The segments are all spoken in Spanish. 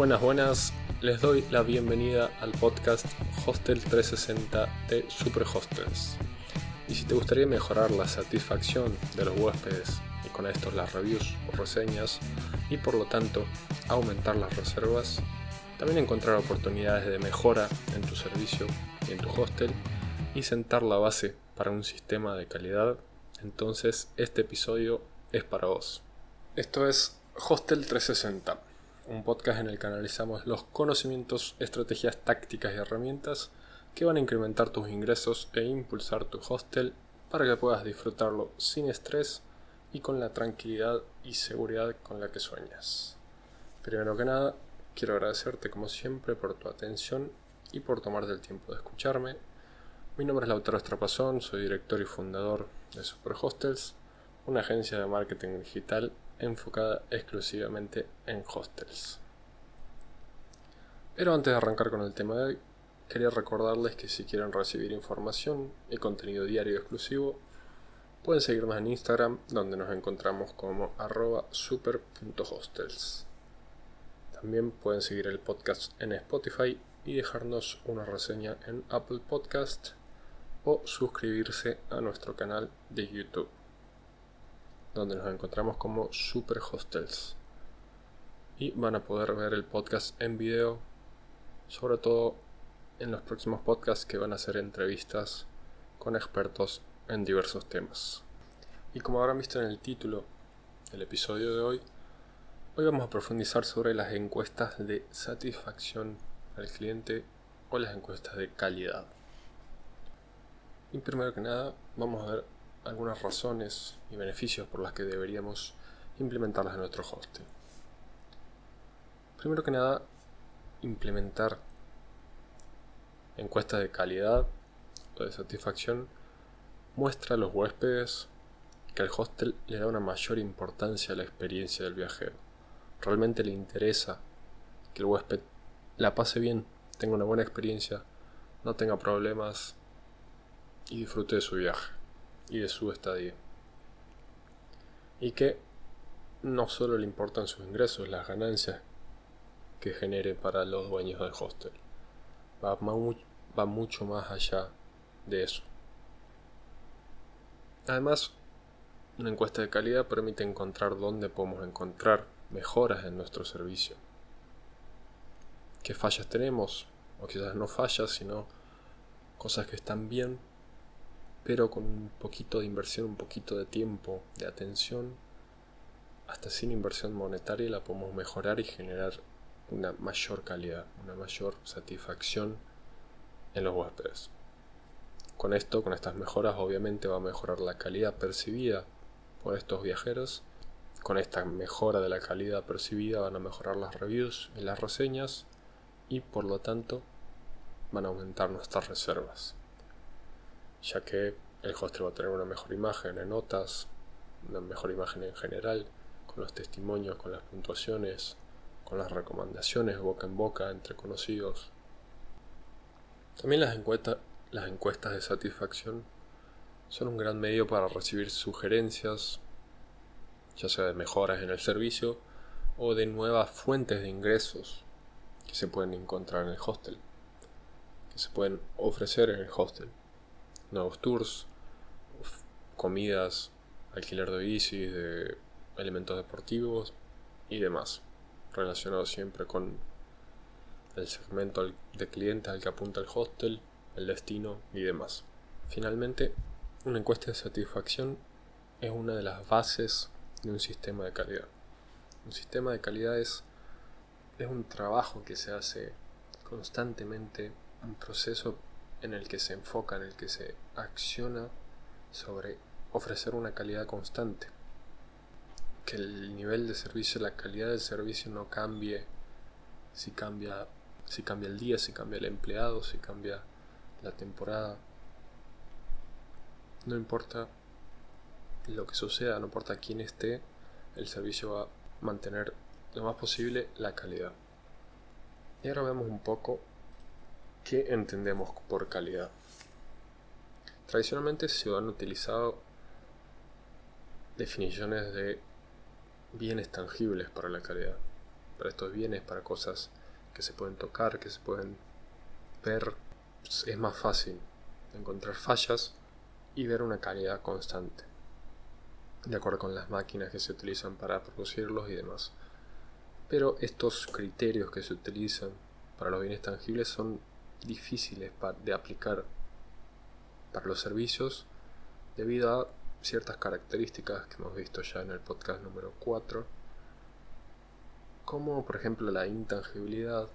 Buenas, buenas. Les doy la bienvenida al podcast Hostel 360 de Super Hostels. Y si te gustaría mejorar la satisfacción de los huéspedes y con esto las reviews o reseñas y por lo tanto aumentar las reservas, también encontrar oportunidades de mejora en tu servicio y en tu hostel y sentar la base para un sistema de calidad, entonces este episodio es para vos. Esto es Hostel 360, un podcast en el que analizamos los conocimientos, estrategias tácticas y herramientas que van a incrementar tus ingresos e impulsar tu hostel para que puedas disfrutarlo sin estrés y con la tranquilidad y seguridad con la que sueñas. Primero que nada, quiero agradecerte como siempre por tu atención y por tomarte el tiempo de escucharme. Mi nombre es Lautaro Estrapazón, soy director y fundador de Super Hostels, una agencia de marketing digital enfocada exclusivamente en hostels. Pero antes de arrancar con el tema de hoy, quería recordarles que si quieren recibir información y contenido diario exclusivo, pueden seguirnos en Instagram, donde nos encontramos como arroba super.hostels. También pueden seguir el podcast en Spotify y dejarnos una reseña en Apple Podcast o suscribirse a nuestro canal de YouTube, donde nos encontramos como Super Hostels. Y van a poder ver el podcast en video, sobre todo en los próximos podcasts que van a ser entrevistas con expertos en diversos temas. Y como habrán visto en el título del episodio de hoy, hoy vamos a profundizar sobre las encuestas de satisfacción al cliente o las encuestas de calidad. Y primero que nada, vamos a ver algunas razones y beneficios por las que deberíamos implementarlas en nuestro hosting. Primero que nada, implementar encuestas de calidad o de satisfacción muestra a los huéspedes que el hostel le da una mayor importancia a la experiencia del viajero. Realmente le interesa que el huésped la pase bien, tenga una buena experiencia, no tenga problemas y disfrute de su viaje y de su estadía. Y que no solo le importan sus ingresos, las ganancias que genere para los dueños del hostel. Va, va mucho más allá de eso. Además, una encuesta de calidad permite encontrar dónde podemos encontrar mejoras en nuestro servicio. ¿Qué fallas tenemos? O quizás no fallas, sino cosas que están bien pero con un poquito de inversión, un poquito de tiempo, de atención, hasta sin inversión monetaria la podemos mejorar y generar una mayor calidad, una mayor satisfacción en los huéspedes. Con esto, con estas mejoras, obviamente va a mejorar la calidad percibida por estos viajeros. Con esta mejora de la calidad percibida van a mejorar las reviews y las reseñas y por lo tanto van a aumentar nuestras reservas ya que el hostel va a tener una mejor imagen en notas, una mejor imagen en general, con los testimonios, con las puntuaciones, con las recomendaciones boca en boca entre conocidos. También las, las encuestas de satisfacción son un gran medio para recibir sugerencias, ya sea de mejoras en el servicio o de nuevas fuentes de ingresos que se pueden encontrar en el hostel, que se pueden ofrecer en el hostel nuevos tours, comidas, alquiler de bicis, de elementos deportivos y demás, relacionado siempre con el segmento de clientes al que apunta el hostel, el destino y demás. Finalmente, una encuesta de satisfacción es una de las bases de un sistema de calidad. Un sistema de calidad es, es un trabajo que se hace constantemente, un proceso en el que se enfoca, en el que se acciona sobre ofrecer una calidad constante. Que el nivel de servicio, la calidad del servicio no cambie si cambia, si cambia el día, si cambia el empleado, si cambia la temporada. No importa lo que suceda, no importa quién esté, el servicio va a mantener lo más posible la calidad. Y ahora vemos un poco ¿Qué entendemos por calidad? Tradicionalmente se han utilizado definiciones de bienes tangibles para la calidad. para estos bienes, para cosas que se pueden tocar, que se pueden ver, es más fácil encontrar fallas y ver una calidad constante, de acuerdo con las máquinas que se utilizan para producirlos y demás. Pero estos criterios que se utilizan para los bienes tangibles son difíciles de aplicar para los servicios debido a ciertas características que hemos visto ya en el podcast número 4, como por ejemplo la intangibilidad,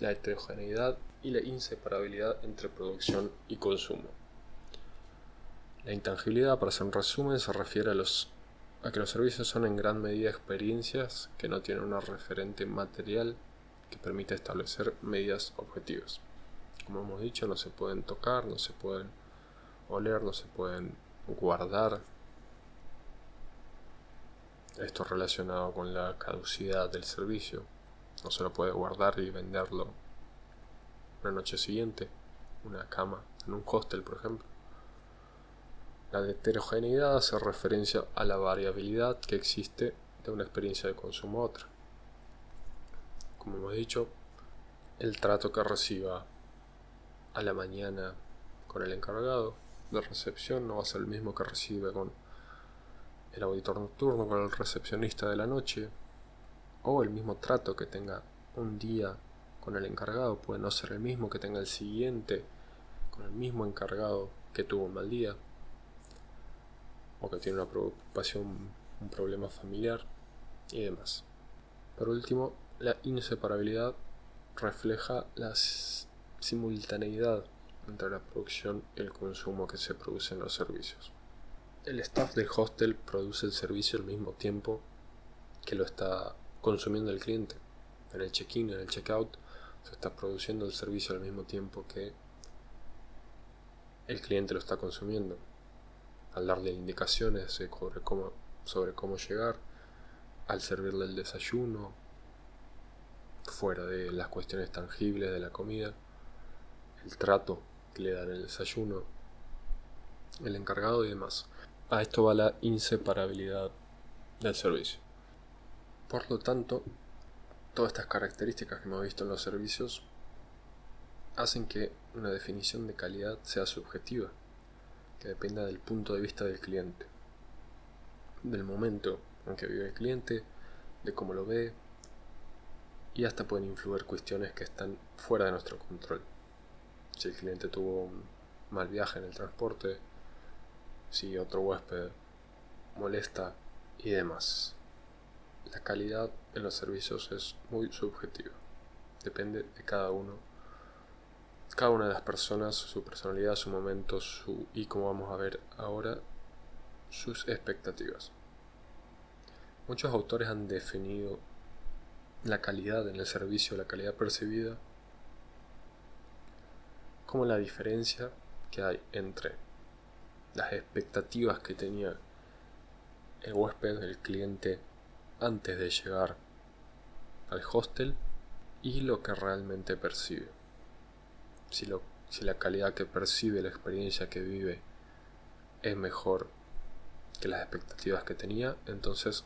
la heterogeneidad y la inseparabilidad entre producción y consumo. La intangibilidad, para hacer un resumen, se refiere a, los, a que los servicios son en gran medida experiencias que no tienen una referente material que permite establecer medidas objetivas. Como hemos dicho, no se pueden tocar, no se pueden oler, no se pueden guardar. Esto relacionado con la caducidad del servicio. No se lo puede guardar y venderlo una noche siguiente, una cama, en un hostel, por ejemplo. La heterogeneidad hace referencia a la variabilidad que existe de una experiencia de consumo a otra. Como hemos dicho, el trato que reciba a la mañana con el encargado de recepción no va a ser el mismo que recibe con el auditor nocturno, con el recepcionista de la noche, o el mismo trato que tenga un día con el encargado puede no ser el mismo que tenga el siguiente con el mismo encargado que tuvo un mal día, o que tiene una preocupación, un problema familiar y demás. Por último, la inseparabilidad refleja la simultaneidad entre la producción y el consumo que se produce en los servicios. El staff del hostel produce el servicio al mismo tiempo que lo está consumiendo el cliente. En el check-in, en el check-out, se está produciendo el servicio al mismo tiempo que el cliente lo está consumiendo. Al darle indicaciones sobre cómo, sobre cómo llegar, al servirle el desayuno, fuera de las cuestiones tangibles de la comida, el trato que le dan el desayuno, el encargado y demás. A esto va la inseparabilidad del servicio. Por lo tanto, todas estas características que hemos visto en los servicios hacen que una definición de calidad sea subjetiva, que dependa del punto de vista del cliente, del momento en que vive el cliente, de cómo lo ve, y hasta pueden influir cuestiones que están fuera de nuestro control. Si el cliente tuvo un mal viaje en el transporte, si otro huésped molesta y demás. La calidad en los servicios es muy subjetiva. Depende de cada uno, cada una de las personas, su personalidad, su momento, su y como vamos a ver ahora, sus expectativas. Muchos autores han definido la calidad en el servicio, la calidad percibida, como la diferencia que hay entre las expectativas que tenía el huésped, el cliente, antes de llegar al hostel y lo que realmente percibe. Si, lo, si la calidad que percibe, la experiencia que vive es mejor que las expectativas que tenía, entonces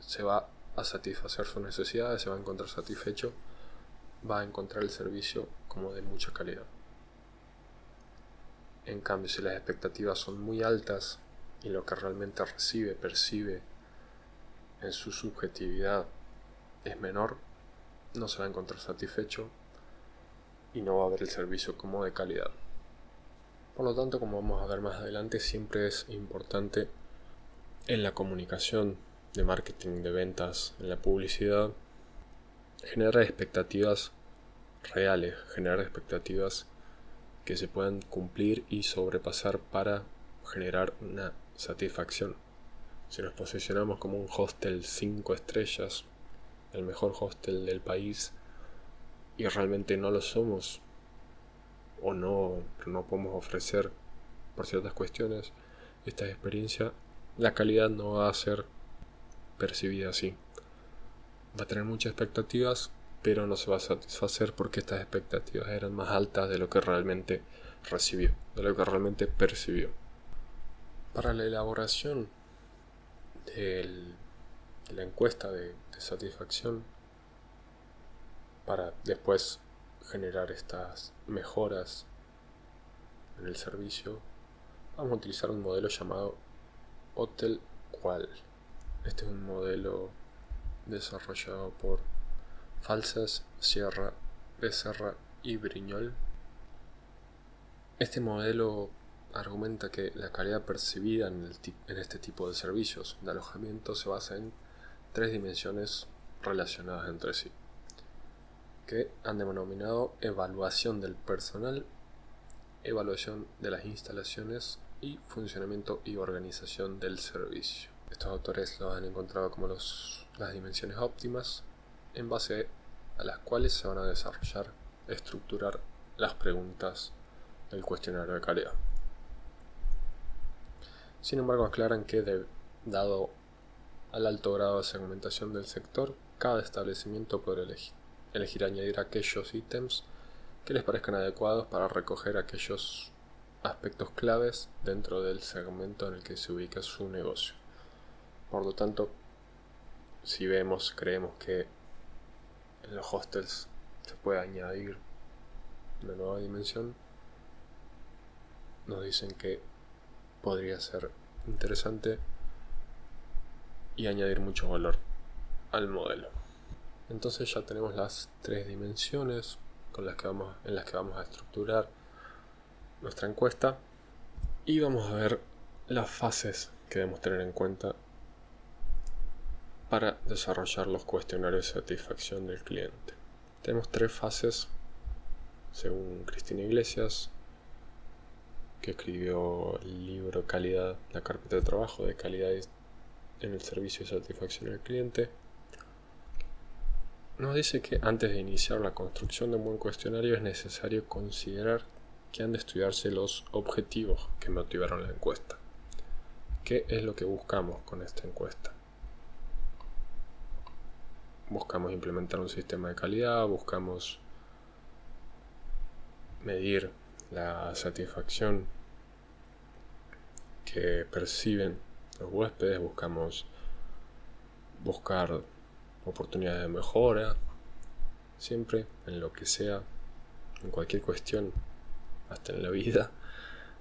se va a satisfacer sus necesidades, se va a encontrar satisfecho, va a encontrar el servicio como de mucha calidad. En cambio, si las expectativas son muy altas y lo que realmente recibe, percibe en su subjetividad es menor, no se va a encontrar satisfecho y no va a ver el servicio como de calidad. Por lo tanto, como vamos a ver más adelante, siempre es importante en la comunicación de marketing, de ventas, en la publicidad, generar expectativas reales, generar expectativas que se puedan cumplir y sobrepasar para generar una satisfacción. Si nos posicionamos como un hostel 5 estrellas, el mejor hostel del país, y realmente no lo somos, o no, no podemos ofrecer por ciertas cuestiones esta experiencia, la calidad no va a ser percibida así. Va a tener muchas expectativas, pero no se va a satisfacer porque estas expectativas eran más altas de lo que realmente recibió, de lo que realmente percibió. Para la elaboración del la encuesta de, de satisfacción para después generar estas mejoras en el servicio, vamos a utilizar un modelo llamado Hotel Qual. Este es un modelo desarrollado por Falsas, Sierra, Becerra y Briñol. Este modelo argumenta que la calidad percibida en, en este tipo de servicios de alojamiento se basa en tres dimensiones relacionadas entre sí, que han denominado evaluación del personal, evaluación de las instalaciones y funcionamiento y organización del servicio. Estos autores lo han encontrado como los, las dimensiones óptimas en base a las cuales se van a desarrollar, estructurar las preguntas del cuestionario de calidad. Sin embargo, aclaran que, dado al alto grado de segmentación del sector, cada establecimiento podrá elegir, elegir añadir aquellos ítems que les parezcan adecuados para recoger aquellos aspectos claves dentro del segmento en el que se ubica su negocio. Por lo tanto, si vemos, creemos que en los hostels se puede añadir una nueva dimensión, nos dicen que podría ser interesante y añadir mucho valor al modelo. Entonces ya tenemos las tres dimensiones con las que vamos, en las que vamos a estructurar nuestra encuesta y vamos a ver las fases que debemos tener en cuenta para desarrollar los cuestionarios de satisfacción del cliente. Tenemos tres fases, según Cristina Iglesias, que escribió el libro Calidad, la carpeta de trabajo de calidad en el servicio de satisfacción del cliente. Nos dice que antes de iniciar la construcción de un buen cuestionario es necesario considerar que han de estudiarse los objetivos que motivaron la encuesta. ¿Qué es lo que buscamos con esta encuesta? Buscamos implementar un sistema de calidad, buscamos medir la satisfacción que perciben los huéspedes, buscamos buscar oportunidades de mejora, siempre en lo que sea, en cualquier cuestión, hasta en la vida,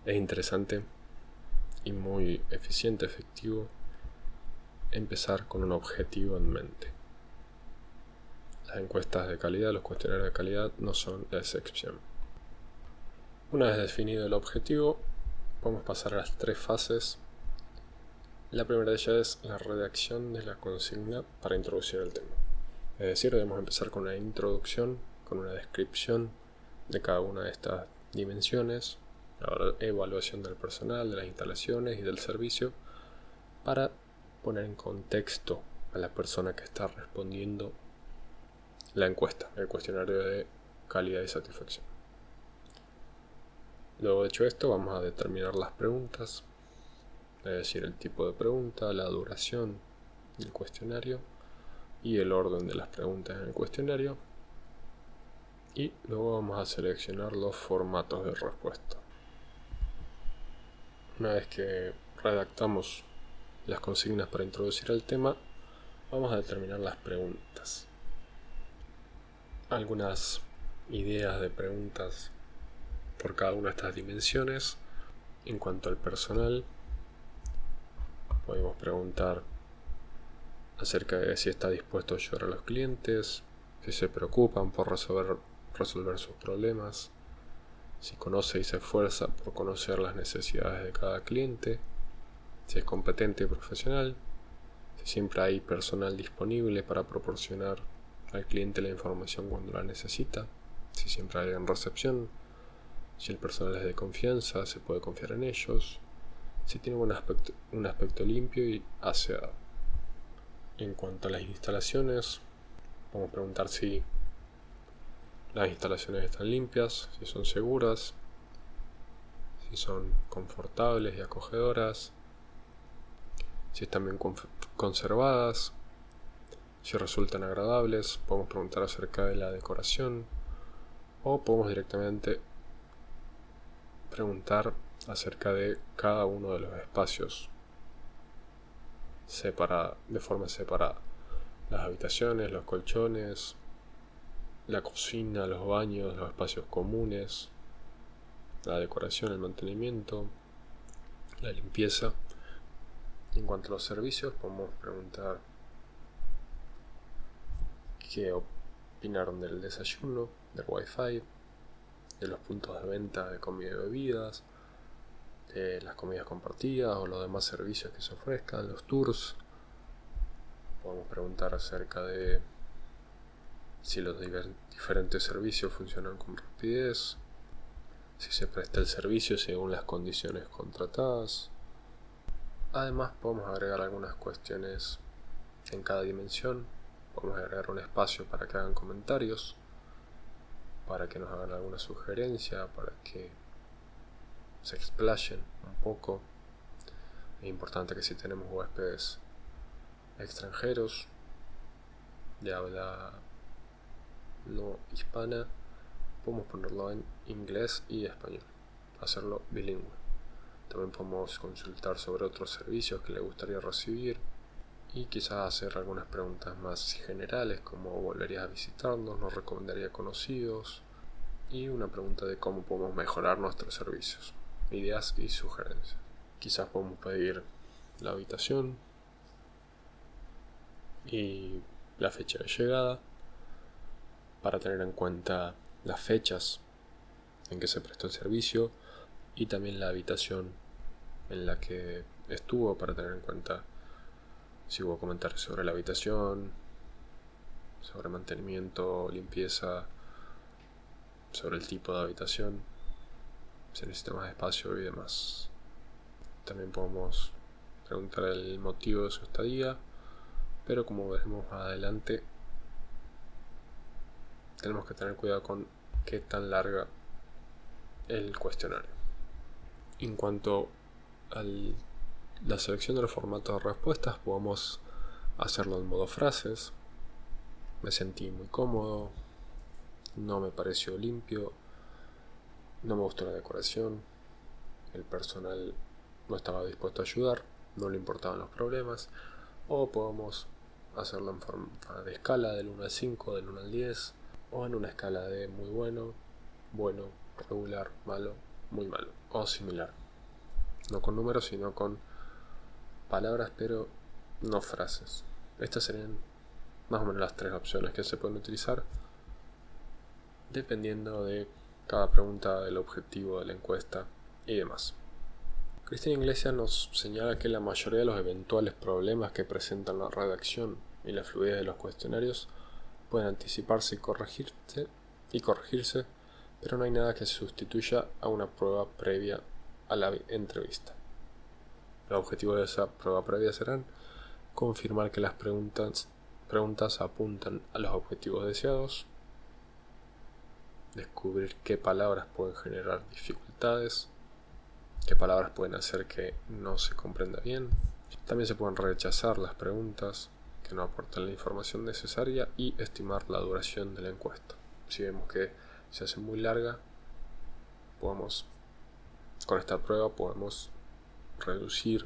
es interesante y muy eficiente, efectivo empezar con un objetivo en mente. Las encuestas de calidad, los cuestionarios de calidad no son la excepción. Una vez definido el objetivo, podemos pasar a las tres fases. La primera de ellas es la redacción de la consigna para introducir el tema. Es decir, debemos empezar con una introducción, con una descripción de cada una de estas dimensiones, la evaluación del personal, de las instalaciones y del servicio, para poner en contexto a la persona que está respondiendo la encuesta, el cuestionario de calidad y satisfacción. Luego de hecho esto, vamos a determinar las preguntas, es decir, el tipo de pregunta, la duración del cuestionario y el orden de las preguntas en el cuestionario. Y luego vamos a seleccionar los formatos de respuesta. Una vez que redactamos las consignas para introducir el tema, vamos a determinar las preguntas algunas ideas de preguntas por cada una de estas dimensiones. En cuanto al personal, podemos preguntar acerca de si está dispuesto a ayudar a los clientes, si se preocupan por resolver, resolver sus problemas, si conoce y se esfuerza por conocer las necesidades de cada cliente, si es competente y profesional, si siempre hay personal disponible para proporcionar al cliente la información cuando la necesita, si siempre hay en recepción, si el personal es de confianza, se puede confiar en ellos, si tiene un aspecto, un aspecto limpio y aseado. En cuanto a las instalaciones, vamos a preguntar si las instalaciones están limpias, si son seguras, si son confortables y acogedoras, si están bien conservadas, si resultan agradables, podemos preguntar acerca de la decoración o podemos directamente preguntar acerca de cada uno de los espacios separa, de forma separada. Las habitaciones, los colchones, la cocina, los baños, los espacios comunes, la decoración, el mantenimiento, la limpieza. En cuanto a los servicios, podemos preguntar qué opinaron del desayuno, del wifi, de los puntos de venta de comida y bebidas, de las comidas compartidas o los demás servicios que se ofrezcan, los tours. Podemos preguntar acerca de si los diferentes servicios funcionan con rapidez, si se presta el servicio según las condiciones contratadas. Además podemos agregar algunas cuestiones en cada dimensión. Podemos agregar un espacio para que hagan comentarios, para que nos hagan alguna sugerencia, para que se explayen un poco. Es importante que si tenemos huéspedes extranjeros de habla no hispana, podemos ponerlo en inglés y español, hacerlo bilingüe. También podemos consultar sobre otros servicios que le gustaría recibir y quizás hacer algunas preguntas más generales como volverías a visitarnos, nos recomendaría conocidos y una pregunta de cómo podemos mejorar nuestros servicios, ideas y sugerencias. Quizás podemos pedir la habitación y la fecha de llegada para tener en cuenta las fechas en que se prestó el servicio y también la habitación en la que estuvo para tener en cuenta si hubo comentarios sobre la habitación, sobre mantenimiento, limpieza, sobre el tipo de habitación, si necesita más espacio y demás. También podemos preguntar el motivo de su estadía, pero como veremos más adelante, tenemos que tener cuidado con qué tan larga el cuestionario. En cuanto a la selección de los formatos de respuestas, podemos hacerlo en modo frases. Me sentí muy cómodo, no me pareció limpio, no me gustó la decoración, el personal no estaba dispuesto a ayudar, no le importaban los problemas, o podemos hacerlo en forma de escala del 1 al 5, del 1 al 10, o en una escala de muy bueno, bueno, regular, malo, muy malo, o similar. No con números, sino con palabras, pero no frases. Estas serían más o menos las tres opciones que se pueden utilizar dependiendo de cada pregunta, del objetivo de la encuesta y demás. Cristina Iglesias nos señala que la mayoría de los eventuales problemas que presentan la redacción y la fluidez de los cuestionarios pueden anticiparse y corregirse, pero no hay nada que sustituya a una prueba previa a la entrevista. El objetivo de esa prueba previa serán confirmar que las preguntas, preguntas apuntan a los objetivos deseados, descubrir qué palabras pueden generar dificultades, qué palabras pueden hacer que no se comprenda bien. También se pueden rechazar las preguntas, que no aportan la información necesaria y estimar la duración de la encuesta. Si vemos que se hace muy larga, podemos, con esta prueba podemos reducir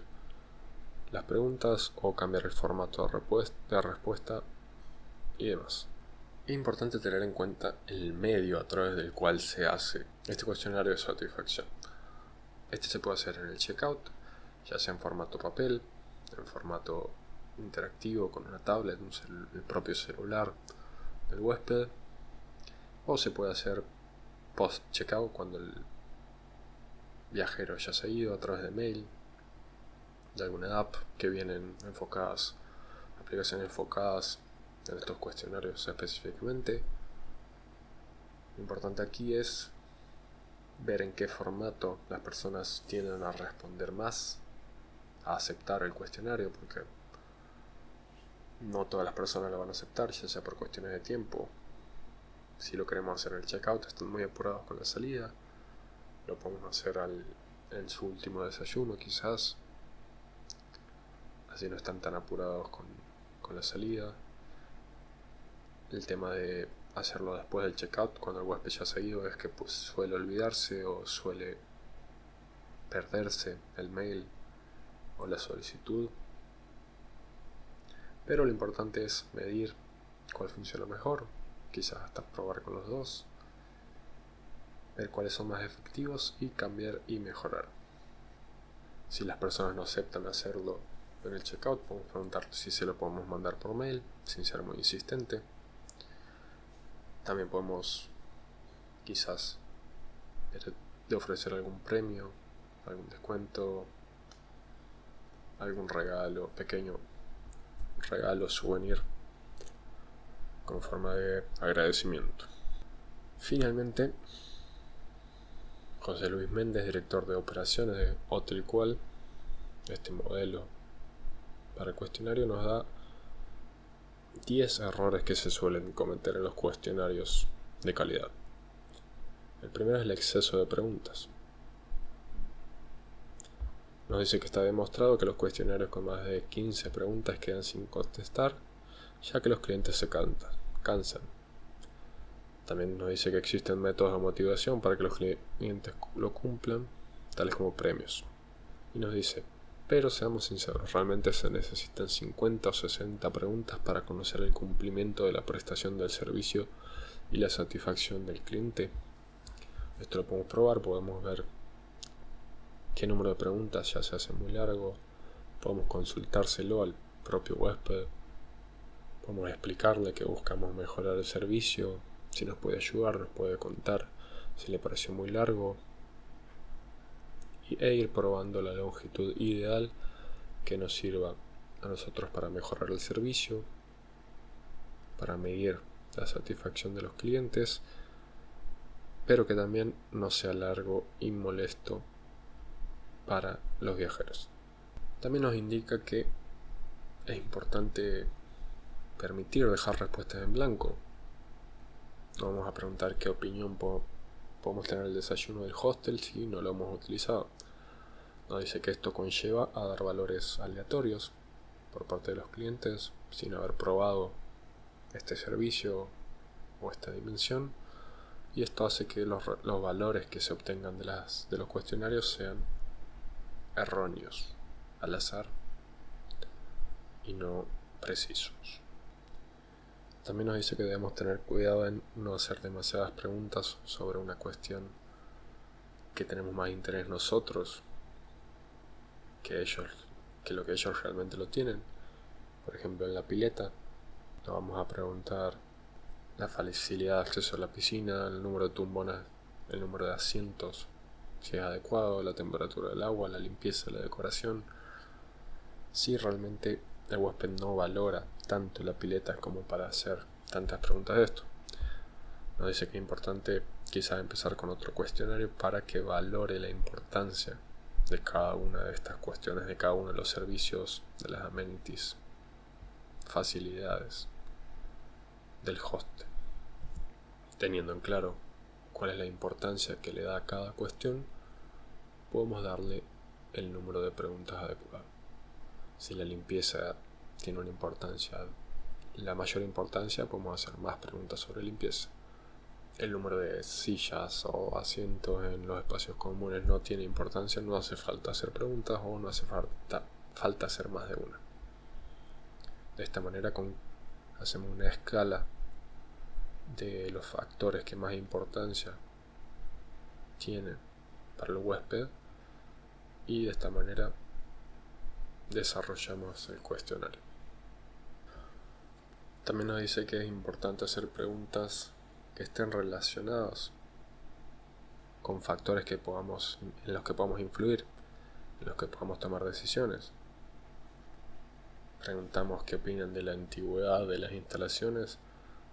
las preguntas o cambiar el formato de respuesta y demás. Es importante tener en cuenta el medio a través del cual se hace este cuestionario de satisfacción. Este se puede hacer en el checkout, ya sea en formato papel, en formato interactivo con una tablet, el propio celular del huésped, o se puede hacer post checkout cuando el viajero ya se ha ido a través de mail, de alguna app que vienen enfocadas, aplicaciones enfocadas en estos cuestionarios específicamente. Lo importante aquí es ver en qué formato las personas tienden a responder más, a aceptar el cuestionario, porque no todas las personas lo van a aceptar, ya sea por cuestiones de tiempo. Si lo queremos hacer en el checkout, están muy apurados con la salida. Lo podemos hacer al, en su último desayuno, quizás. Así no están tan apurados con, con la salida. El tema de hacerlo después del checkout, cuando el huésped ya ha seguido, es que pues, suele olvidarse o suele perderse el mail o la solicitud Pero lo importante es medir cuál funciona mejor, quizás hasta probar con los dos, ver cuáles son más efectivos y cambiar y mejorar. Si las personas no aceptan hacerlo en el checkout, podemos preguntar si se lo podemos mandar por mail, sin ser muy insistente. También podemos quizás de ofrecer algún premio, algún descuento, algún regalo, pequeño regalo, souvenir, con forma de agradecimiento. Finalmente, José Luis Méndez, director de operaciones de Hotel Cual, este modelo para el cuestionario nos da 10 errores que se suelen cometer en los cuestionarios de calidad. El primero es el exceso de preguntas. Nos dice que está demostrado que los cuestionarios con más de 15 preguntas quedan sin contestar, ya que los clientes se cansan. También nos dice que existen métodos de motivación para que los clientes lo cumplan, tales como premios. Y nos dice, pero seamos sinceros, realmente se necesitan 50 o 60 preguntas para conocer el cumplimiento de la prestación del servicio y la satisfacción del cliente. Esto lo podemos probar, podemos ver qué número de preguntas ya se hace muy largo, podemos consultárselo al propio huésped, podemos explicarle que buscamos mejorar el servicio, si nos puede ayudar, nos puede contar si le pareció muy largo e ir probando la longitud ideal que nos sirva a nosotros para mejorar el servicio, para medir la satisfacción de los clientes pero que también no sea largo y molesto para los viajeros. También nos indica que es importante permitir dejar respuestas en blanco. No vamos a preguntar qué opinión podemos tener el desayuno del hostel si no lo hemos utilizado. Nos dice que esto conlleva a dar valores aleatorios por parte de los clientes sin haber probado este servicio o esta dimensión y esto hace que los, valores que se obtengan de, las, de los cuestionarios sean erróneos, al azar y no precisos. También nos dice que debemos tener cuidado en no hacer demasiadas preguntas sobre una cuestión que tenemos más interés nosotros que ellos, que lo que ellos realmente lo tienen. Por ejemplo, en la pileta, no vamos a preguntar la facilidad de acceso a la piscina, el número de tumbonas, el número de asientos, si es adecuado, la temperatura del agua, la limpieza, la decoración. Si realmente el huésped no valora tanto la pileta como para hacer tantas preguntas de esto. Nos dice que es importante quizás empezar con otro cuestionario para que valore la importancia de cada una de estas cuestiones, de cada uno de los servicios, de las amenities, facilidades del host, teniendo en claro cuál es la importancia que le da a cada cuestión, podemos darle el número de preguntas adecuado. Si la limpieza tiene una importancia, la mayor importancia, podemos hacer más preguntas sobre limpieza. El número de sillas o asientos en los espacios comunes no tiene importancia, no hace falta hacer preguntas o no hace falta, falta hacer más de una. De esta manera hacemos una escala de los factores que más importancia tienen para el huésped y de esta manera desarrollamos el cuestionario. También nos dice que es importante hacer preguntas que estén relacionadas con factores que podamos, en los que podamos influir, en los que podamos tomar decisiones preguntamos qué opinan de la antigüedad de las instalaciones,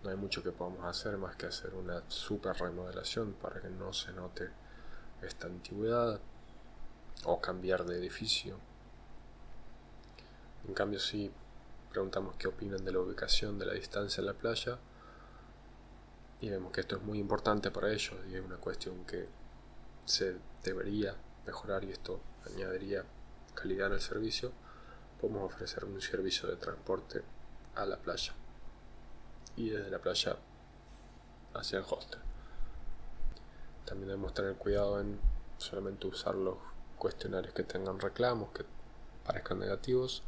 no hay mucho que podamos hacer más que hacer una super remodelación para que no se note esta antigüedad o cambiar de edificio. En cambio, si preguntamos qué opinan de la ubicación de la distancia en la playa, y vemos que esto es muy importante para ellos y es una cuestión que se debería mejorar y esto añadiría calidad en el servicio, podemos ofrecer un servicio de transporte a la playa. Y desde la playa hacia el hostel. También debemos tener cuidado en solamente usar los cuestionarios que tengan reclamos, que parezcan negativos,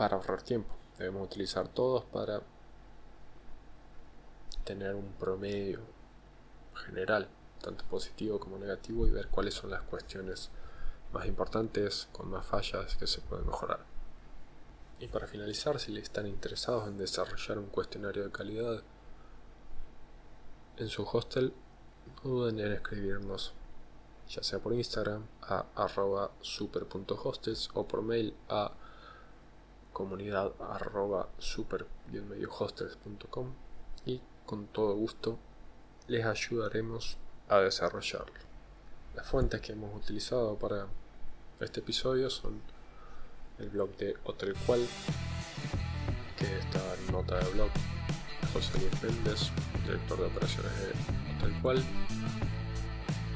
para ahorrar tiempo. Debemos utilizar todos para tener un promedio general, tanto positivo como negativo, y ver cuáles son las cuestiones más importantes, con más fallas que se pueden mejorar. Y para finalizar, si le están interesados en desarrollar un cuestionario de calidad en su hostel, no duden en escribirnos, ya sea por Instagram a arroba super.hostels o por mail a comunidad arroba super y con todo gusto les ayudaremos a desarrollarlo. Las fuentes que hemos utilizado para este episodio son el blog de Hotel Cual, que está en nota de blog José Luis Méndez, director de operaciones de Hotel Cual.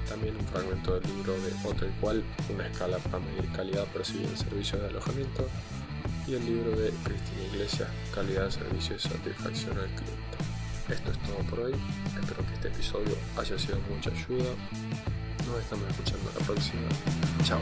También un fragmento del libro de Hotel Cual, una escala para medir calidad percibida en servicios de alojamiento. Y el libro de Cristina Iglesias, calidad servicio y satisfacción al cliente. Esto es todo por hoy. Espero que este episodio haya sido de mucha ayuda. Nos estamos escuchando la próxima. Chao.